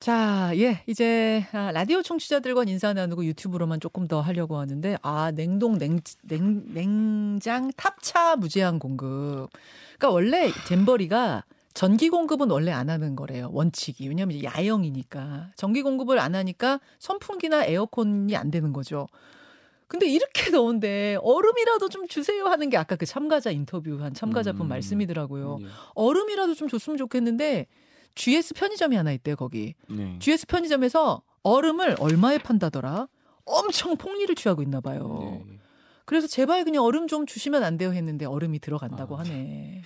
자, 예, 이제 아, 라디오 청취자들과 인사 나누고 유튜브로만 조금 더 하려고 하는데 아 냉동 냉, 냉 냉장 탑차 무제한 공급. 그러니까 원래 잼버리가 전기 공급은 원래 안 하는 거래요. 원칙이. 왜냐하면 야영이니까 전기 공급을 안 하니까 선풍기나 에어컨이 안 되는 거죠. 근데 이렇게 더운데 얼음이라도 좀 주세요 하는 게 아까 그 참가자 인터뷰한 참가자분 음. 말씀이더라고요. 예. 얼음이라도 좀 줬으면 좋겠는데 GS 편의점이 하나 있대요, 거기. 네. GS 편의점에서 얼음을 얼마에 판다더라? 엄청 폭리를 취하고 있나 봐요. 네. 그래서 제발 그냥 얼음 좀 주시면 안 돼요 했는데 얼음이 들어간다고 아. 하네.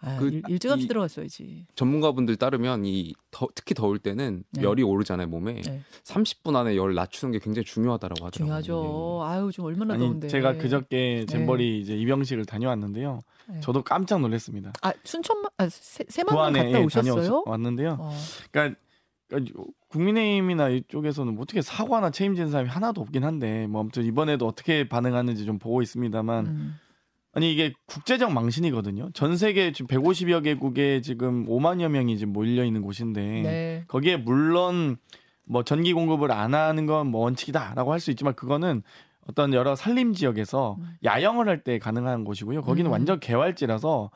아, 그 일, 일찌감치 이- 들어갔어야지. 전문가분들 따르면 이 더, 특히 더울 때는 네. 열이 오르잖아요 몸에 네. 30분 안에 열 낮추는 게 굉장히 중요하다라고 하더라고요. 중요하죠. 아유, 좀 얼마나 아니 더운데. 제가 그저께 잼버리 이제 입영식을 다녀왔는데요. 네. 저도 깜짝 놀랐습니다. 아, 순천만, 아, 세, 세만만 부안에 갔다 예, 오셨어요? 다녀왔는데요. 어. 그러니까 그러니까 국민의힘이나 이쪽에서는 뭐 어떻게 사과나 책임진 사람이 하나도 없긴 한데 뭐 아무튼 이번에도 어떻게 반응하는지 좀 보고 있습니다만 음. 아니 이게 국제적 망신이거든요. 전 세계 지금 150여 개국에 지금 5만여 명이 지금 몰려 있는 곳인데 네. 거기에 물론 뭐 전기 공급을 안 하는 건 뭐 원칙이다라고 할 수 있지만 그거는 어떤 여러 산림 지역에서 음. 야영을 할 때 가능한 곳이고요. 거기는 음. 완전 개활지라서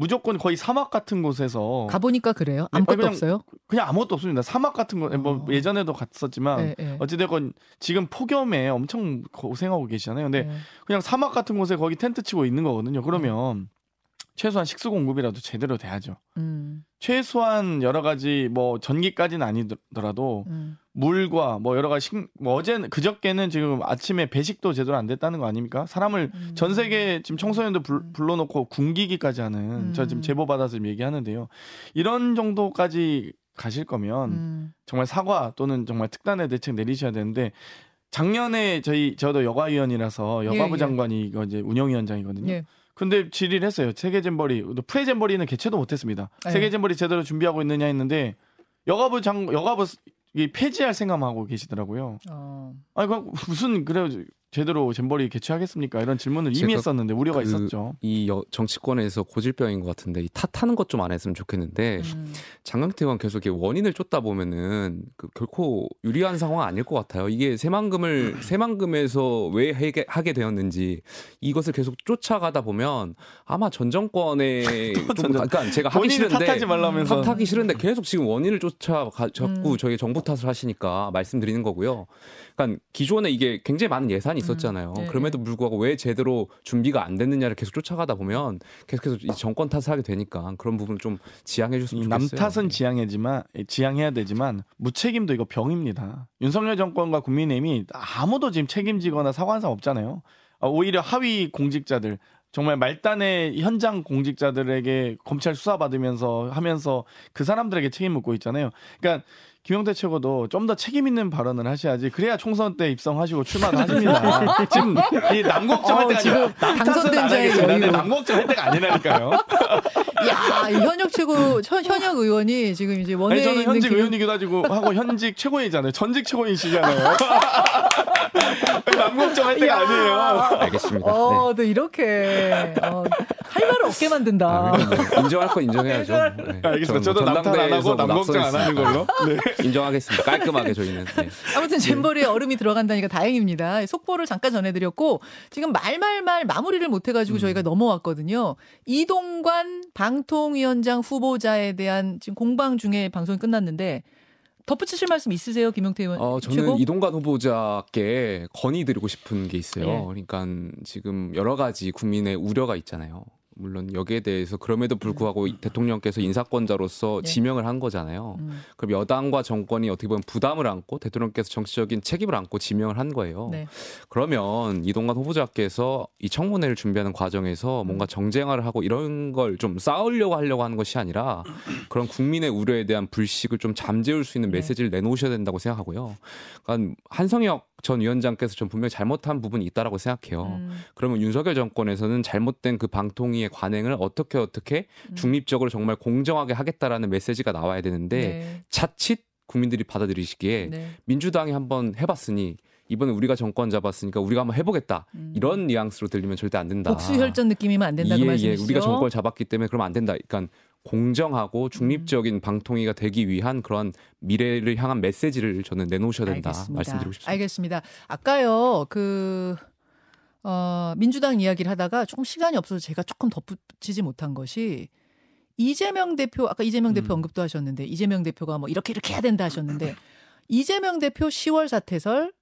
무조건 거의 사막 같은 곳에서 가보니까 그래요? 네, 아무것도 그냥 없어요? 그냥 아무것도 없습니다. 사막 같은 거 뭐 어. 예전에도 갔었지만 네, 네. 어찌됐건 지금 폭염에 엄청 고생하고 계시잖아요. 근데 네. 그냥 사막 같은 곳에 거기 텐트 치고 있는 거거든요. 그러면 최소한 식수 공급이라도 제대로 돼야죠. 음, 최소한 여러 가지 뭐 전기까지는 아니더라도 음. 물과 뭐 여러 가지 식, 뭐 어제 그저께는 지금 아침에 배식도 제대로 안 됐다는 거 아닙니까? 사람을 음. 전 세계 지금 청소년들 불, 음. 불러놓고 굶기기까지 하는 음. 저 지금 제보 받아서 지금 얘기하는데요. 이런 정도까지 가실 거면 음. 정말 사과 또는 정말 특단의 대책 내리셔야 되는데 작년에 저희 저도 여가위원이라서 여가부 예, 예. 장관이 이거 이제 운영위원장이거든요. 예. 근데 질의를 했어요. 세계 잼버리, 프레 잼버리는 개최도 못했습니다. 네. 세계 잼버리 제대로 준비하고 있느냐 했는데 여가부 장 여가부 이 폐지할 생각만 하고 계시더라고요. 어. 아니 그 무슨 그래 제대로 잼버리 개최하겠습니까? 이런 질문을 이미 했었는데 우려가 그 있었죠. 이 여- 정치권에서 고질병인 것 같은데 이 탓하는 것 좀 안 했으면 좋겠는데 음. 장강태 의원 계속 이렇게 원인을 쫓다 보면은 그 결코 유리한 상황 아닐 것 같아요. 이게 새만금을 새만금에서 왜 하게, 하게 되었는지 이것을 계속 쫓아가다 보면 아마 전 정권에 좀전 정- 그러니까 제가 하기 싫은데 탓하지 말라면서 탓하기 싫은데 계속 지금 원인을 쫓아 가, 자꾸 음. 저희 정부 탓을 하시니까 말씀드리는 거고요. 그러니까 기존에 이게 굉장히 많은 예산이 있었잖아요. 네, 그럼에도 불구하고 왜 제대로 준비가 안 됐느냐를 계속 쫓아가다 보면 계속해서 이 정권 탓을 하게 되니까 그런 부분을 좀 지양해 줬으면 이 좋겠어요. 남 탓은 지양해지만 지양해야 되지만 무책임도 이거 병입니다. 윤석열 정권과 국민의힘이 아무도 지금 책임지거나 사과한 사람 없잖아요. 아, 오히려 하위 공직자들 정말 말단의 현장 공직자들에게 검찰 수사 받으면서 하면서 그 사람들에게 책임 묻고 있잖아요. 그러니까 김영태 최고도 좀 더 책임 있는 발언을 하셔야지 그래야 총선 때 입성하시고 출마를 하십니다. 지금 이 남걱정 할 어, 때가 지금 당선된 안 자의. 남걱정 할 때가 아니라니까요. 야, 이 현역 최고 현, 현역 의원이 지금 이제 아니 저는 현직 김- 의원이기도 하고 하고 현직 최고위잖아요. 전직 최고위시잖아요. 남국정 할 때가 야. 아니에요. 알겠습니다. 어, 너 이렇게 어, 할 말을 없게 네. 만든다. 아, 인정할 건 인정해야죠. 네. 알겠습니다. 저도 전 남탓 안 하고 뭐 남국정 안 하는 걸로. 네. 인정하겠습니다. 깔끔하게 저희는. 네. 아무튼 잼버리에 얼음이 들어간다니까 다행입니다. 속보를 잠깐 전해드렸고 지금 말말말 마무리를 못해가지고 저희가 넘어왔거든요. 이동관 방통위원장 후보자에 대한 지금 공방 중에 방송이 끝났는데 덧붙이실 말씀 있으세요, 김용태 의원? 어, 저는 최고? 이동관 후보자께 건의드리고 싶은 게 있어요. 예. 그러니까 지금 여러 가지 국민의 우려가 있잖아요. 물론 여기에 대해서 그럼에도 불구하고 이 대통령께서 인사권자로서 음. 예. 지명을 한 거잖아요. 음, 그럼 여당과 정권이 어떻게 보면 부담을 안고 대통령께서 정치적인 책임을 안고 지명을 한 거예요. 네. 그러면 이동관 후보자께서 이 청문회를 준비하는 과정에서 뭔가 음. 정쟁화를 하고 이런 걸 좀 싸우려고 하려고 하는 것이 아니라 그런 국민의 우려에 대한 불식을 좀 잠재울 수 있는 네. 메시지를 내놓으셔야 된다고 생각하고요. 그러니까 한성혁 전 위원장께서 좀 분명히 잘못한 부분이 있다라고 생각해요. 음, 그러면 윤석열 정권에서는 잘못된 그 방통위의 관행을 어떻게 어떻게 음. 중립적으로 정말 공정하게 하겠다라는 메시지가 나와야 되는데 네. 자칫 국민들이 받아들이시기에 네. 민주당이 한번 해봤으니 이번에 우리가 정권 잡았으니까 우리가 한번 해보겠다 음. 이런 뉘앙스로 들리면 절대 안 된다. 복수 혈전 느낌이면 안 된다 그 예, 예, 말씀이시죠? 우리가 정권을 잡았기 때문에 그러면 안 된다. 그러니까 공정하고 중립적인 방통위가 되기 위한 그런 미래를 향한 메시지를 저는 내놓으셔야 된다 알겠습니다. 말씀드리고 싶습니다. 알겠습니다. 아까요 그 어, 민주당 이야기를 하다가 조금 시간이 없어서 제가 조금 덧붙이지 못한 것이 이재명 대표 아까 이재명 대표 음. 언급도 하셨는데 이재명 대표가 뭐 이렇게 이렇게 해야 된다 하셨는데 이재명 대표 10월 사퇴설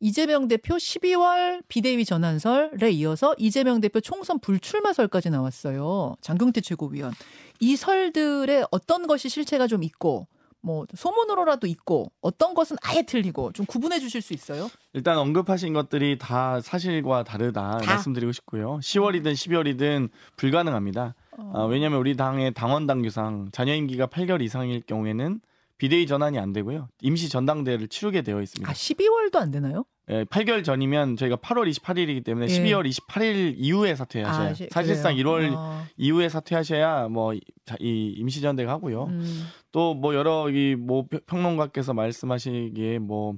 이재명 대표 12월 비대위 전환설에 이어서 이재명 대표 총선 불출마설까지 나왔어요. 장경태 최고위원. 이 설들의 어떤 것이 실체가 좀 있고 뭐 소문으로라도 있고 어떤 것은 아예 틀리고 좀 구분해 주실 수 있어요? 일단 언급하신 것들이 다 사실과 다르다 다? 말씀드리고 싶고요. 10월이든 12월이든 불가능합니다. 어. 아, 왜냐하면 우리 당의 당원 당규상 자녀 임기가 8개월 이상일 경우에는 비대위 전환이 안 되고요. 임시 전당대회를 치르게 되어 있습니다. 아 12월도 안 되나요? 예, 8개월 전이면 저희가 8월 28일이기 때문에 예. 12월 28일 이후에 사퇴하셔야 시- 사실상 그래요? 1월 어, 이후에 사퇴하셔야 뭐 이 임시전대가 하고요. 음, 또뭐 여러 이뭐 평론가께서 말씀하시기에 뭐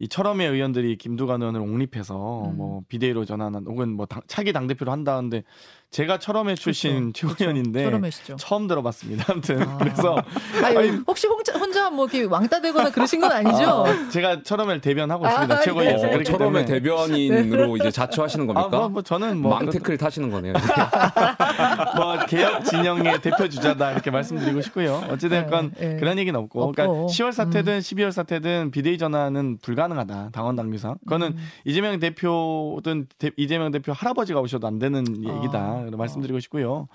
이 철험의 의원들이 김두관 의원을 옹립해서 음. 뭐 비대위로 전환한 혹은 뭐 당, 차기 당 대표로 한다는데 제가 철험의 출신 그렇죠. 최고위원인데 철험하시죠. 처음 들어봤습니다. 아무튼 아. 그래서 아니, 아니, 혹시 혼자 혼자 뭐 이렇게 왕따 되거나 그러신 건 아니죠? 아, 제가 철험을 대변하고 있습니다. 아, 최고위에서 예. 어, 때문에 대변인으로 이제 자처하시는 아, 겁니까? 뭐, 뭐 저는 뭐 망태클 타시는 거네요. 뭐 개혁 진영의 대표 주자다 이렇게 말씀드리고 싶고요. 어찌됐건 네, 네. 그런 얘기는 없고, 없고. 그러니까 10월 사태든 음. 12월 사태든 비대위 전환은 불가능하다 당원 당규상. 그거는 음. 이재명 대표든 대- 이재명 대표 할아버지가 오셔도 안 되는 얘기다 아. 말씀드리고 싶고요.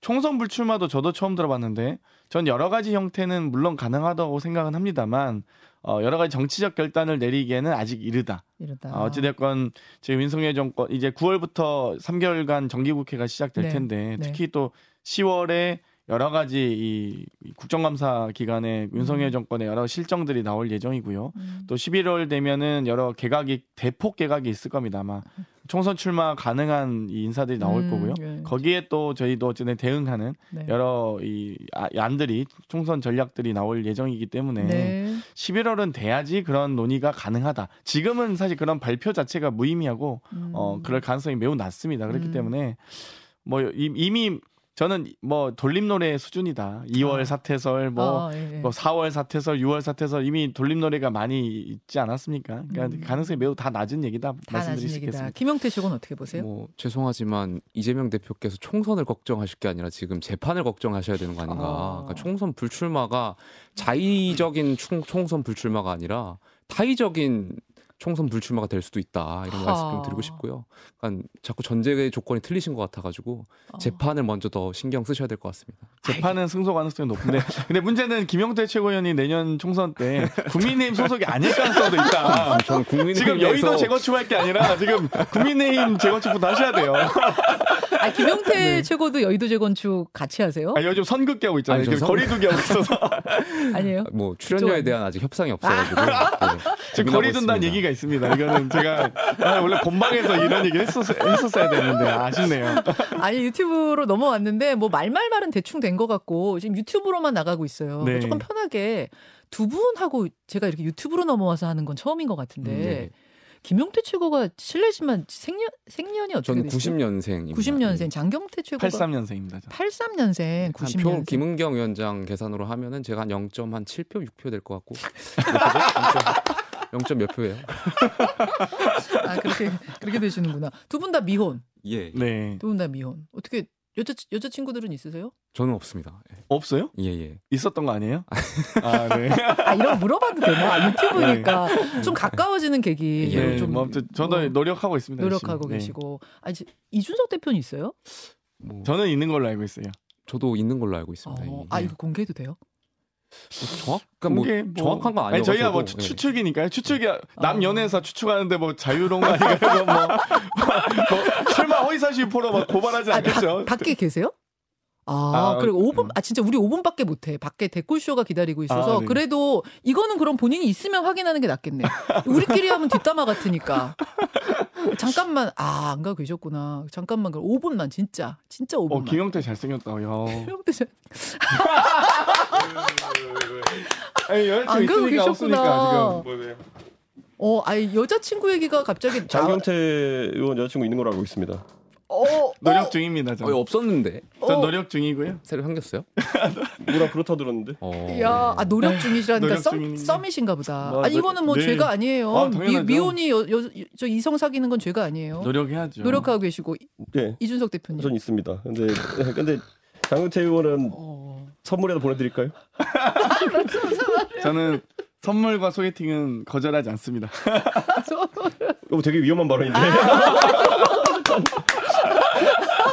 총선 불출마도 저도 처음 들어봤는데 전 여러 가지 형태는 물론 가능하다고 생각은 합니다만. 어, 여러 가지 정치적 결단을 내리기에는 아직 이르다. 이러다. 아, 어찌됐건 지금 윤석열 정권 이제 9월부터 3개월간 정기국회가 시작될 네, 텐데 네. 특히 또 10월에 여러 가지 이 국정감사 기간에 윤석열 음. 정권의 여러 실정들이 나올 예정이고요. 음. 또 11월 되면은 여러 개각이 대폭 개각이 있을 겁니다. 아마 총선 출마 가능한 이 인사들이 나올 음, 거고요. 예. 거기에 또 저희도 어쨌든 대응하는 네. 여러 이 아- 안들이 총선 전략들이 나올 예정이기 때문에 네. 11월은 돼야지 그런 논의가 가능하다. 지금은 사실 그런 발표 자체가 무의미하고 음. 어 그럴 가능성이 매우 낮습니다. 그렇기 음. 때문에 뭐 이- 이미 저는 뭐 돌림 노래 수준이다. 2월 아. 사태설 뭐 어, 예, 예. 뭐 4월 사태설, 6월 사태설 이미 돌림 노래가 많이 있지 않았습니까? 그러니까 음. 가능성이 매우 다 낮은 얘기다 다 말씀드릴 낮은 수 얘기다. 있겠습니다. 김용태 측은 어떻게 보세요? 뭐 죄송하지만 이재명 대표께서 총선을 걱정하실 게 아니라 지금 재판을 걱정하셔야 되는 거 아닌가. 아. 그러니까 총선 불출마가 자의적인 총, 총선 불출마가 아니라 타의적인 총선 불출마가 될 수도 있다 이런 하. 말씀 좀 드리고 싶고요. 그러니까 자꾸 전제 조건이 틀리신 것 같아가지고 어. 재판을 먼저 더 신경 쓰셔야 될 것 같습니다. 재판은 승소 가능성이 높은데 근데 문제는 김용태 최고위원이 내년 총선 때 국민의힘 소속이 아닐 가능성도 있다. 저는 국민의힘에서 지금 여의도 재건축할 게 아니라 지금 국민의힘 재건축부터 하셔야 돼요. 아, 김용태 네. 최고도 여의도 재건축 같이 하세요? 아, 요즘 선긋기 하고 있잖아요. 아니, 선- 거리두기 하고 있어서 아니에요? 뭐 출연료에 대한 아직 협상이 없어가지고 네, 지금 거리 둔다는. 얘기가 있습니다. 이거는 제가 아, 원래 본방에서 이런 얘기를 했었, 했었어야 되는데 아쉽네요. 아니 유튜브로 넘어왔는데 뭐 말말말은 대충 된 것 같고 지금 유튜브로만 나가고 있어요. 네. 조금 편하게 두 분하고 제가 이렇게 유튜브로 넘어와서 하는 건 처음인 것 같은데 네. 김용태 최고가 실례지만 생년 생년이 어떻게 저는 되시죠? 90년생입니다. 90년생 장경태 최고가 83년생입니다. 83년생 한 90년생 표 김은경 위원장 계산으로 하면은 제가 한 0.7표 6표 될 것 같고 0점 몇 표예요? 아 그렇게 그렇게 되시는구나. 두 분 다 미혼. 예. 네. 두 분 다 미혼. 어떻게 여자 여자 친구들은 있으세요? 저는 없습니다. 없어요? 예, 예. 있었던 거 아니에요? 아, 네. 아 이런 거 물어봐도 되나? 아, 유튜브니까 네. 좀 가까워지는 계기. 예, 좀뭐 아무튼 저도 뭐 노력하고 있습니다. 노력하고 열심히. 네. 계시고. 아 이제 이준석 대표는 있어요? 뭐 저는 있는 걸로 알고 있어요. 저도 있는 걸로 알고 있습니다. 어, 이- 아 예. 이거 공개해도 돼요? 정확 그러니까 뭐 뭐- 정확한 건 아니 아니어서 저희가 뭐 추- 예. 추측이니까요. 추측이 아. 남 연애사 추측하는데 뭐 자유로운 거 아닌가요? 이거 뭐, 뭐 설마 허위사실 유포로 막 고발하지 아, 않겠죠? 밖에 계세요? 아, 아, 그리고 5분, 음. 아, 진짜 우리 5분밖에 못해. 밖에 댓글쇼가 기다리고 있어서. 아, 네. 그래도 이거는 그럼 본인이 있으면 확인하는 게 낫겠네. 우리끼리 하면 뒷담화 같으니까. 잠깐만, 아, 안 가고 계셨구나. 잠깐만, 그럼 5분만, 진짜. 진짜 5분만. 어, 김영태 잘생겼다. 야. 김용태 씨. 아니, 안 여자친구 가고 있으니까 계셨구나. 없으니까 지금. 어, 아니, 여자친구 얘기가 갑자기. 나- 장경태 의원 여자친구 있는 걸로 알고 있습니다. 어, 노력 중입니다. 저. 어, 없었는데 전 어. 노력 중이고요. 새로 생겼어요? 뭐라 그렇다 들었는데. 어. 야, 아, 노력 중이시라니까 노력 썸. 썸이신가 보다. 뭐, 아, 이거는 뭐 네. 죄가 아니에요. 아, 미, 당연하죠. 미혼이 여, 여, 저 이성 사귀는 건 죄가 아니에요. 노력해야죠. 노력하고 계시고 네, 이준석 대표님. 전 있습니다. 근데 근데 장경태 의원은 어. 선물이라도 보내드릴까요? 저는 선물과 소개팅은 거절하지 않습니다. 이거 되게 위험한 발언인데.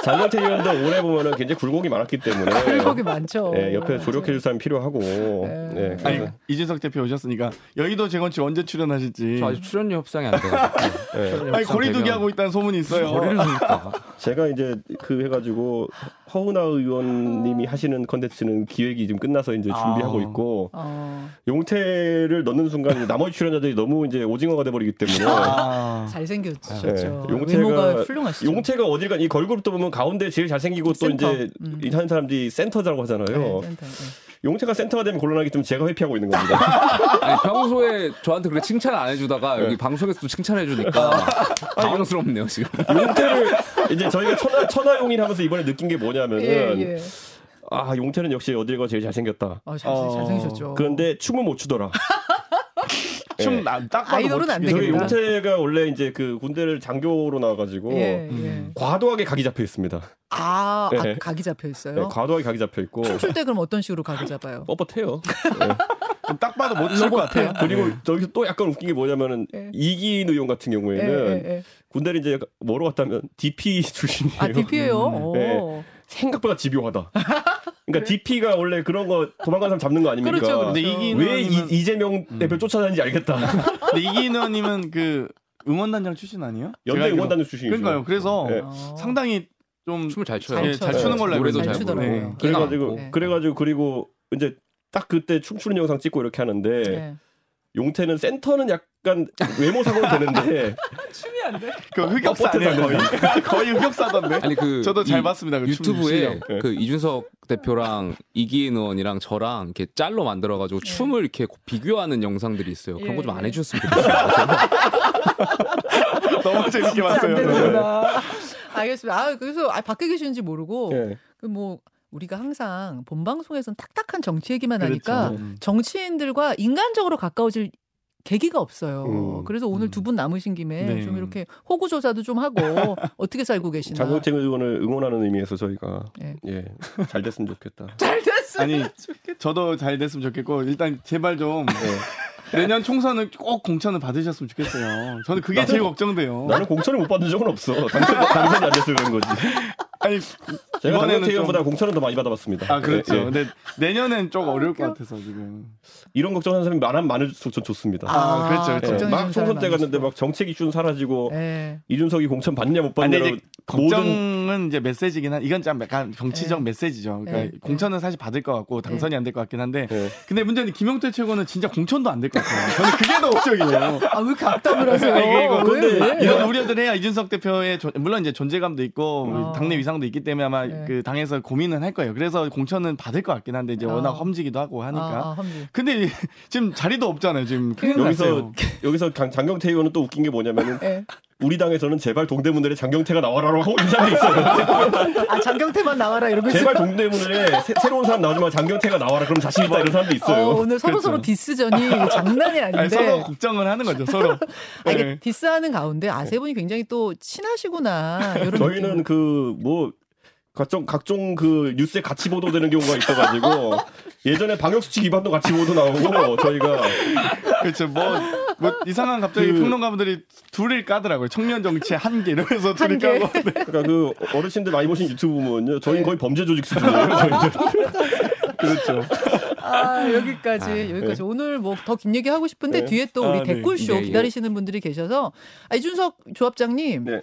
장경태 의원도 올해 보면은 굉장히 굴곡이 많았기 때문에. 굴곡이 많죠. 네, 옆에 조력해 줄 사람이 필요하고. 네, 아니 그래서, 이준석 대표 오셨으니까 여의도 재건축 언제 출연하실지. 저 아직 출연료 협상이 안 돼가지고. 네. 출연료 아니 거리두기 되면 하고 있다는 소문이 있어요. 거리를 두니까. 제가 이제 그 해가지고 허은하 의원님이 하시는 컨텐츠는 기획이 지금 끝나서 이제 준비하고 아. 있고 어, 용태를 넣는 순간 이제 나머지 출연자들이 너무 이제 오징어가 돼버리기 때문에 아. 잘생겼죠. 네, 외모가 훌륭하시죠. 용태가 어딜 가이 걸그룹도 보면 가운데 제일 잘생기고 또 센터. 이제 음. 이 하는 사람들이 센터라고 하잖아요. 네, 센터, 네. 용태가 센터가 되면 곤란하기 좀 제가 회피하고 있는 겁니다. 아니 평소에 저한테 그렇게 칭찬 안 해주다가 여기 방송에서도 칭찬해 주니까 당황스럽네요 지금. 용태를 이제 저희가 천하, 천하용인 하면서 이번에 느낀 게 뭐냐면은 예, 예. 아 용태는 역시 어딜 가 제일 잘생겼다. 아, 잘, 어. 잘생기셨죠. 그런데 춤은 못 추더라. 춤 나- 딱 봐도 아이돌은 안 저희 되겠다. 용태가 원래 이제 그 군대를 장교로 나와가지고 예, 예. 음. 과도하게 각이 잡혀 있습니다. 아, 아, 네. 각이 잡혀 네, 있어요. 과도하게 각이 잡혀 있고 춤출 때 그럼 어떤 식으로 각을 잡아요? 뻣뻣해요. 딱 봐도 못출것 같아요. 그리고 저기서 또 약간 웃긴 게 뭐냐면은 예. 이기인 의원 같은 예, 경우에는 예, 예. 군대를 이제 뭐로 갔다면 DP 출신이에요. 아, DP예요? 오. 네. 생각보다 집요하다. 그러니까 DP가 원래 그런 거 도망가는 사람 잡는 거 아닙니까? 그렇죠, 그렇죠. 근데 이기인 왜 이, 의원님은- 이재명 대표 쫓아다니는지 알겠다. 근데 이기인 의원님은 그 응원단장 출신 아니에요? 연대. 응원단장 출신이죠. 그러니까요. 그래서 네. 어. 상당히 좀 춤을 잘 춰요. 잘 예, 잘. 추는 걸로 알고 노래도. 잘. 추더라고요. 그래가지고 네. 그래가지고 그리고 이제 딱 그때 춤추는 영상 찍고 이렇게 하는데 네. 용태는 센터는 약간 외모상으로 되는데 그 흑역사네요 거의 거의 흑역사던데. 아니 그 저도 잘이 봤습니다. 그춤 유튜브에. 그 이준석 대표랑 이기인 의원이랑 저랑 이렇게 짤로 만들어가지고 춤을 이렇게 비교하는 영상들이 있어요. 그런 거 좀안 예. 해줬으면 좋겠어요. 너무 재밌게 안 봤어요. 되는구나. 알겠습니다. 아, 그래서 아, 밖에 계시는지 모르고 예. 그뭐 우리가 항상 본 방송에서는 딱딱한 정치 얘기만 그렇죠. 하니까 음. 정치인들과 인간적으로 가까워질 계기가 없어요. 음. 그래서 오늘 음. 두분 남으신 김에 네. 좀 이렇게 호구 조사도 좀 하고 어떻게 살고 계시나. 장경태 의원을 응원하는 의미에서 저희가 예. 예, 잘 됐으면 좋겠다. 잘 됐어. 아니 저도 잘 됐으면 좋겠고 일단 제발 좀 내년 총선은 꼭 공천을 받으셨으면 좋겠어요. 저는 그게 제일 걱정돼요. 나는 공천을 못 받은 적은 없어. 당선, 당선이 안 돼서 그런 거지. 아니 이번에는 장경태 좀- 의원보다 공천은 더 많이 받아봤습니다. 아 그렇죠. 예, 예. 근데 내년엔 좀 어려울 것 같아서 지금. 이런 걱정하는 사람이 많으면 많을수록 전 좋습니다. 아, 그렇죠, 그렇죠. 예, 걱정이 막 총선 때 갔는데. 막 정책 이슈는 사라지고 예. 이준석이 공천 받느냐 못 아, 받느냐 이제 걱정은 이제 메시지긴 한 이건 좀 약간 정치적 네. 메시지죠. 그러니까 네. 공천은 사실 받을 것 같고 당선이 안 될 것 같긴 한데 예. 근데 문제는 김용태 최고는 진짜 공천도 안 될 것 같아요. 저는 그게 더 걱정이에요. 아, 왜 이렇게 악담을 하세요? 이거 왜, 근데 왜? 이런 우려들 해야 이준석 대표의 존- 물론 이제 존재감도 있고 어. 당내 위상도 있기 때문에 아마 네. 그 당에서 고민은 할 거예요. 그래서 공천은 받을 것 같긴 한데 이제 어. 워낙 험지기도 하고 하니까. 아, 아, 험지. 근데 지금 자리도 없잖아요. 지금 큰일 여기서 났어요. 여기서 장, 장경태 의원은 또 웃긴 게 뭐냐면은 예. 우리 당에서는 제발 동대문들에 장경태가 나와라라고 하고 인사가 있어요. 아, 장경태만 나와라 이러고. 제발 동대문에 새, 새로운 사람 나오지 마 장경태가 나와라 그럼 자신 있다 이런 사람도 있어요. 어, 오늘 서로 서로 그렇죠. 디스전이 장난이 아닌데. 아니, 서로 걱정을 하는 거죠. 서로. 아, 이게 네. 디스하는 가운데 아세 분이 굉장히 또 친하시구나. 이런 저희는. 그 뭐 각종 각종 그 뉴스에 같이 보도되는 경우가 있어가지고 예전에 방역수칙 위반도 같이 보도 나오고 저희가 그렇죠. 뭐, 뭐 이상한 갑자기 그- 평론가분들이 둘을 까더라고요. 청년 정치의 한계 이러면서 둘이 한계. 까고. 네. 그러니까 그 어르신들 많이 보신 유튜브 보면요 저희는 거의 범죄 조직 수준이에요. 저희는. 그렇죠. 아, 여기까지 아, 여기까지 오늘 뭐 더 긴 얘기 하고 싶은데 네. 뒤에 또 우리 아, 네. 댓글쇼 네, 예. 기다리시는 분들이 계셔서 아, 이준석 조합장님 네.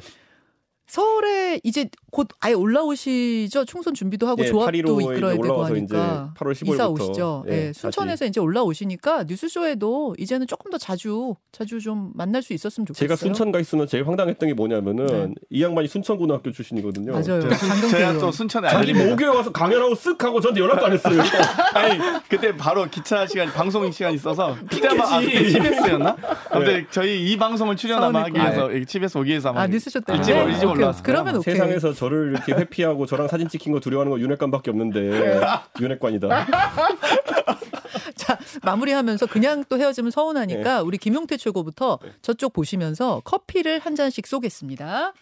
서울에 이제 곧 아예 올라오시죠 총선 준비도 하고 예, 조합도 8.15에 이끌어야 되고 하니까 이제 8월 15일 이사 부터, 오시죠. 예, 예, 순천에서 이제 올라오시니까 뉴스쇼에도 이제는 조금 더 자주 자주 좀 만날 수 있었으면 좋겠어요. 제가 순천 가 있으면 제일 황당했던 게 뭐냐면은 네. 이 양반이 순천고등학교 출신이거든요. 맞아요. 제가. 또 순천에 자기. 목요일 와서 강연하고 쓱 하고 저한테 연락도 안 했어요. 아니 그때 바로 기차 시간 방송 시간 이 있어서 아마 아, TBS였나? 근데 저희 이 방송을 출연하면 하기 서운했구나. 위해서 이 TBS 오기 위해서 아 뉴스쇼 때문에 일찍, 일찍 오케이, 올 라왔어요. 그러면 오케이. 세상에서 저를 이렇게 회피하고 저랑 사진 찍힌 거 두려워하는 거 윤핵관밖에 없는데 윤핵관이다. 자 마무리하면서 그냥 또 헤어지면 서운하니까 우리 김용태 최고부터 저쪽 보시면서 커피를 한 잔씩 쏘겠습니다.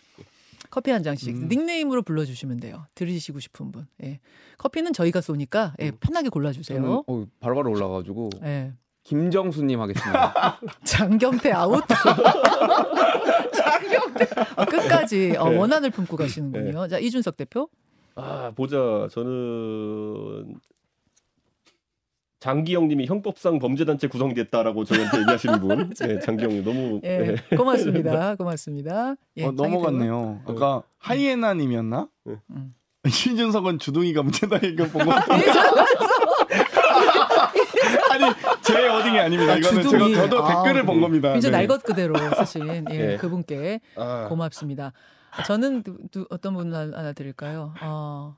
커피 한 잔씩 음. 닉네임으로 불러주시면 돼요. 들으시고 싶은 분. 예. 커피는 저희가 쏘니까 예, 편하게 골라주세요. 저는 어, 바로 바로 올라가지고 예. 김정수님 하겠습니다. 장경태 아웃. 장경태 아, 끝까지 어, 네. 원한을 품고 가시는군요. 자 이준석 대표. 아 보자 저는 장기영님이 형법상 범죄단체 구성됐다라고 저희한테 얘기하시는 분. 네, 장기영님 너무 예, 네. 고맙습니다. 고맙습니다. 예, 어, 넘어갔네요. 아까 하이에나님이었나? 음. 신준석은 주둥이가 문제다 이거 본거 아니 제 어딩이 아닙니다. 아, 이거는 주둥이. 제가 저도 아, 댓글을 본 겁니다. 굉장히 네. 날것 그대로 쓰신 예, 예. 그분께 아, 고맙습니다. 저는 누, 누- 어떤 분 하나, 하나 드릴까요? 어,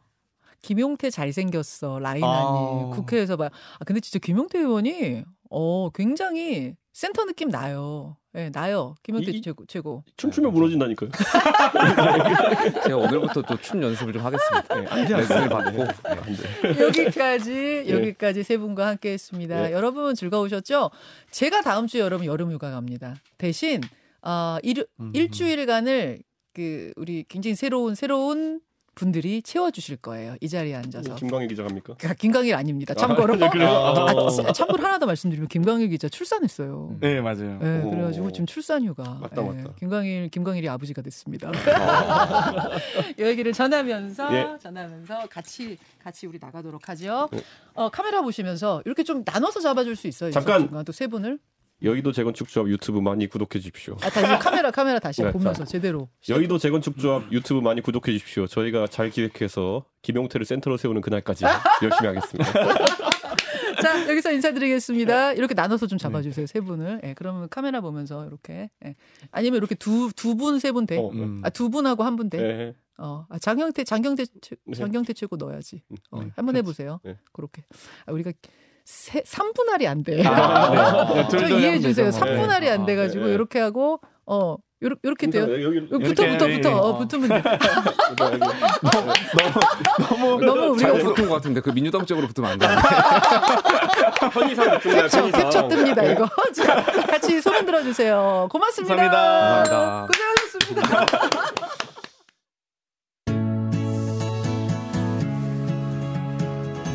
김용태 잘생겼어 라이나님 아. 국회에서 봐. 아 근데 진짜 김용태 의원이 어 굉장히 센터 느낌 나요. 예, 나요. 김용태 이- 최고 최고. 춤추면 무너진다니까요. 제가 오늘부터 또 춤 연습을 좀 하겠습니다. 네, 레슨을 받고. 네. 여기까지 예. 여기까지 세 분과 함께했습니다. 예. 여러분 즐거우셨죠? 제가 다음 주에 여러분 여름 휴가 갑니다. 대신 어, 일, 음. 일주일간을 그 우리 굉장히 새로운 새로운 분들이 채워주실 거예요. 이 자리에 앉아서. 김광희 기자 갑니까? 아, 김광일 아닙니다. 참고로. 네, 그래요? 아, 진- 참고로 하나 더 말씀드리면 김광일 기자 출산했어요. 네 맞아요. 네, 오. 그래가지고 지금 출산휴가. 맞다, 예, 맞다. 김광일 김광일이 아버지가 됐습니다. 이 얘기를 전하면서 예. 전하면서 같이 같이 우리 나가도록 하죠. 예. 어, 카메라 보시면서 이렇게 좀 나눠서 잡아줄 수 있어요. 잠깐. 또 세 분을. 여의도 재건축 조합 유튜브 많이 구독해 주십시오. 아, 다시 카메라 카메라 다시 네, 보면서 자. 제대로. 여의도 재건축 조합 유튜브 많이 구독해 주십시오. 저희가 잘 기획해서 김용태를 센터로 세우는 그날까지 열심히 하겠습니다. 자 여기서 인사드리겠습니다. 이렇게 나눠서 좀 네. 잡아주세요 세 분을. 예, 그러면 카메라 보면서 이렇게. 예. 아니면 이렇게 두 두 분 세 분 돼. 어, 음. 아, 두 분하고 한 분 돼. 네. 어, 아, 장경태, 장경태, 최, 네. 장경태 최고 넣어야지. 어, 네. 한번 해보세요. 네. 그렇게. 아, 우리가 세, 3분할이 안 돼. 아, 네. 네, 둘, 좀둘 이해해 주세요. 되죠, 뭐. 3분할이 안 아, 돼가지고, 네. 이렇게 하고, 어, 요렇, 요렇게 돼요. 붙어, 붙어, 네, 붙어. 네. 어, 붙으면 돼. 너무 너무 우리가 잘못 붙은 것 같은데 그 민주당 쪽으로 붙으면 안 되는데. 편의상? 캡처. 캡처 뜹니다, 이거. 자, 같이 손 흔들어 주세요. 고맙습니다. 감사합니다. 고생하셨습니다.